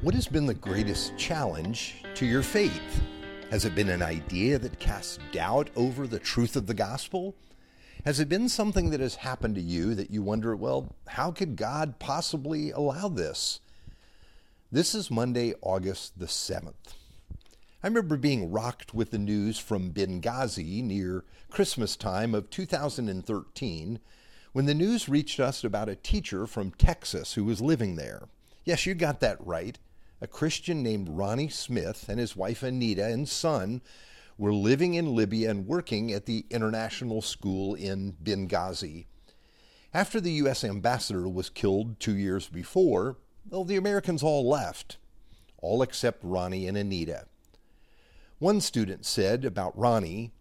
What has been the greatest challenge to your faith? Has it been an idea that casts doubt over the truth of the gospel? Has it been something that has happened to you that you wonder, well, how could God possibly allow this? This is Monday, August the 7th. I remember being rocked with the news from Benghazi near Christmas time of 2013 when the news reached us about a teacher from Texas who was living there. Yes, you got that right. A Christian named Ronnie Smith and his wife Anita and son were living in Libya and working at the international school in Benghazi. After the U.S. ambassador was killed two years before, well, the Americans all left, all except Ronnie and Anita. One student said about Ronnie,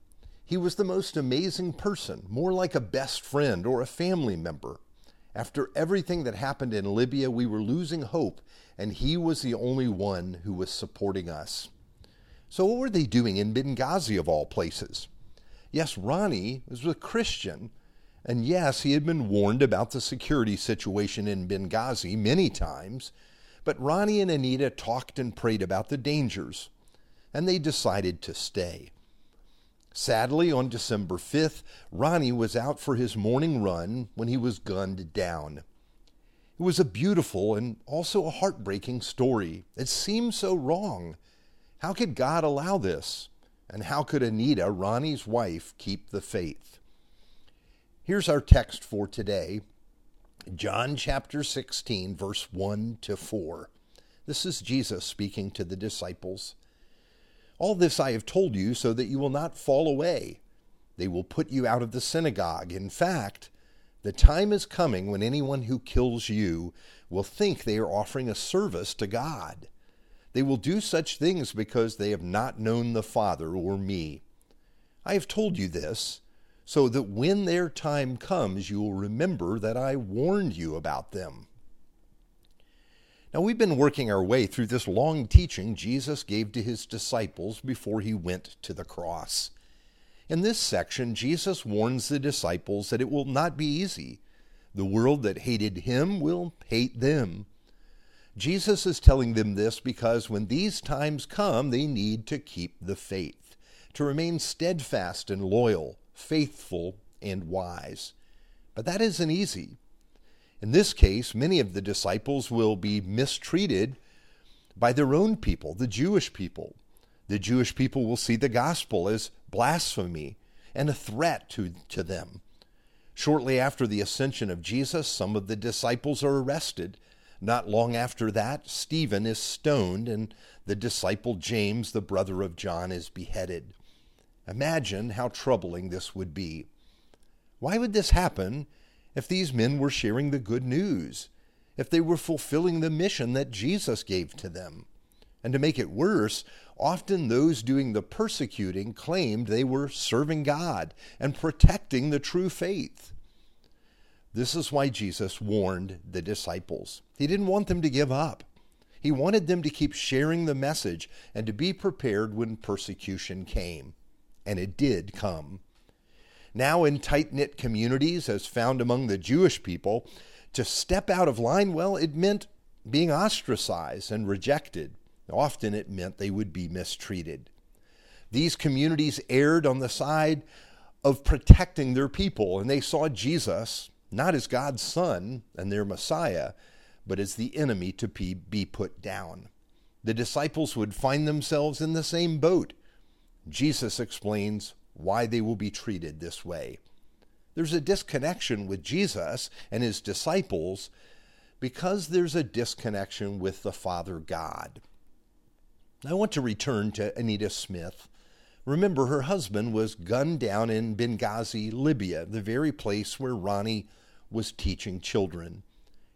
he was the most amazing person, more like a best friend or a family member. After everything that happened in Libya, we were losing hope, and he was the only one who was supporting us. So, what were they doing in Benghazi, of all places? Yes, Ronnie was a Christian, and yes, he had been warned about the security situation in Benghazi many times, but Ronnie and Anita talked and prayed about the dangers, and they decided to stay. Sadly, on December 5th, Ronnie was out for his morning run when he was gunned down. It was a beautiful and also a heartbreaking story. It seemed so wrong. How could God allow this? And how could Anita, Ronnie's wife, keep the faith? Here's our text for today John chapter 16, verse 1 to 4. This is Jesus speaking to the disciples. All this I have told you so that you will not fall away. They will put you out of the synagogue. In fact, the time is coming when anyone who kills you will think they are offering a service to God. They will do such things because they have not known the Father or me. I have told you this so that when their time comes, you will remember that I warned you about them. Now, we've been working our way through this long teaching Jesus gave to his disciples before he went to the cross. In this section, Jesus warns the disciples that it will not be easy. The world that hated him will hate them. Jesus is telling them this because when these times come, they need to keep the faith, to remain steadfast and loyal, faithful and wise. But that isn't easy. In this case, many of the disciples will be mistreated by their own people, the Jewish people. The Jewish people will see the gospel as blasphemy and a threat to, to them. Shortly after the ascension of Jesus, some of the disciples are arrested. Not long after that, Stephen is stoned, and the disciple James, the brother of John, is beheaded. Imagine how troubling this would be. Why would this happen if these men were sharing the good news, if they were fulfilling the mission that Jesus gave to them. And to make it worse, often those doing the persecuting claimed they were serving God and protecting the true faith. This is why Jesus warned the disciples. He didn't want them to give up. He wanted them to keep sharing the message and to be prepared when persecution came. And it did come. Now, in tight knit communities, as found among the Jewish people, to step out of line, well, it meant being ostracized and rejected. Often it meant they would be mistreated. These communities erred on the side of protecting their people, and they saw Jesus not as God's Son and their Messiah, but as the enemy to be put down. The disciples would find themselves in the same boat. Jesus explains why they will be treated this way. There's a disconnection with Jesus and his disciples because there's a disconnection with the Father God. I want to return to Anita Smith. Remember, her husband was gunned down in Benghazi, Libya, the very place where Ronnie was teaching children.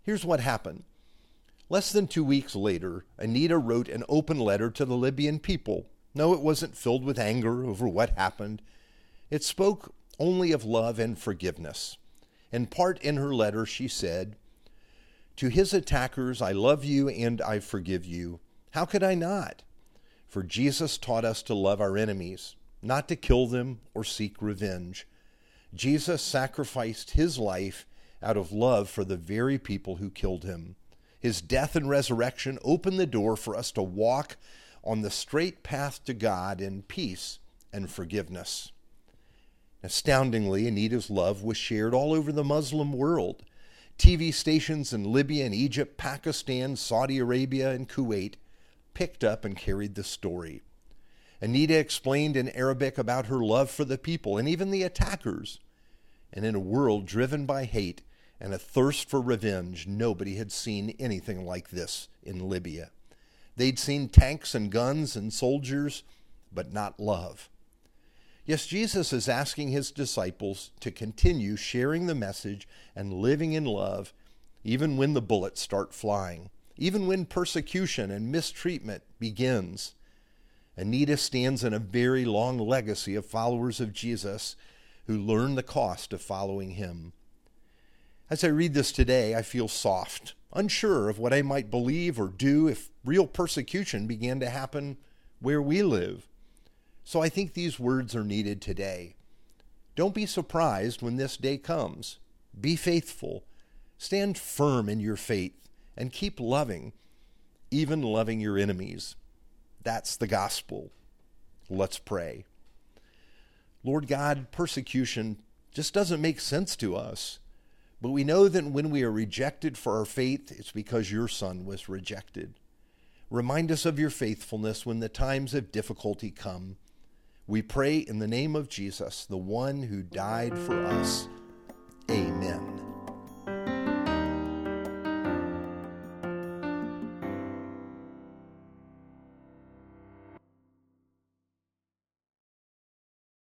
Here's what happened. Less than two weeks later, Anita wrote an open letter to the Libyan people no, it wasn't filled with anger over what happened. It spoke only of love and forgiveness. In part in her letter, she said, To his attackers, I love you and I forgive you. How could I not? For Jesus taught us to love our enemies, not to kill them or seek revenge. Jesus sacrificed his life out of love for the very people who killed him. His death and resurrection opened the door for us to walk on the straight path to God in peace and forgiveness. Astoundingly, Anita's love was shared all over the Muslim world. TV stations in Libya and Egypt, Pakistan, Saudi Arabia, and Kuwait picked up and carried the story. Anita explained in Arabic about her love for the people and even the attackers. And in a world driven by hate and a thirst for revenge, nobody had seen anything like this in Libya. They'd seen tanks and guns and soldiers, but not love. Yes, Jesus is asking his disciples to continue sharing the message and living in love even when the bullets start flying, even when persecution and mistreatment begins. Anita stands in a very long legacy of followers of Jesus who learn the cost of following him. As I read this today, I feel soft, unsure of what I might believe or do if real persecution began to happen where we live. So I think these words are needed today. Don't be surprised when this day comes. Be faithful. Stand firm in your faith and keep loving, even loving your enemies. That's the gospel. Let's pray. Lord God, persecution just doesn't make sense to us. But we know that when we are rejected for our faith, it's because your Son was rejected. Remind us of your faithfulness when the times of difficulty come. We pray in the name of Jesus, the one who died for us. Amen.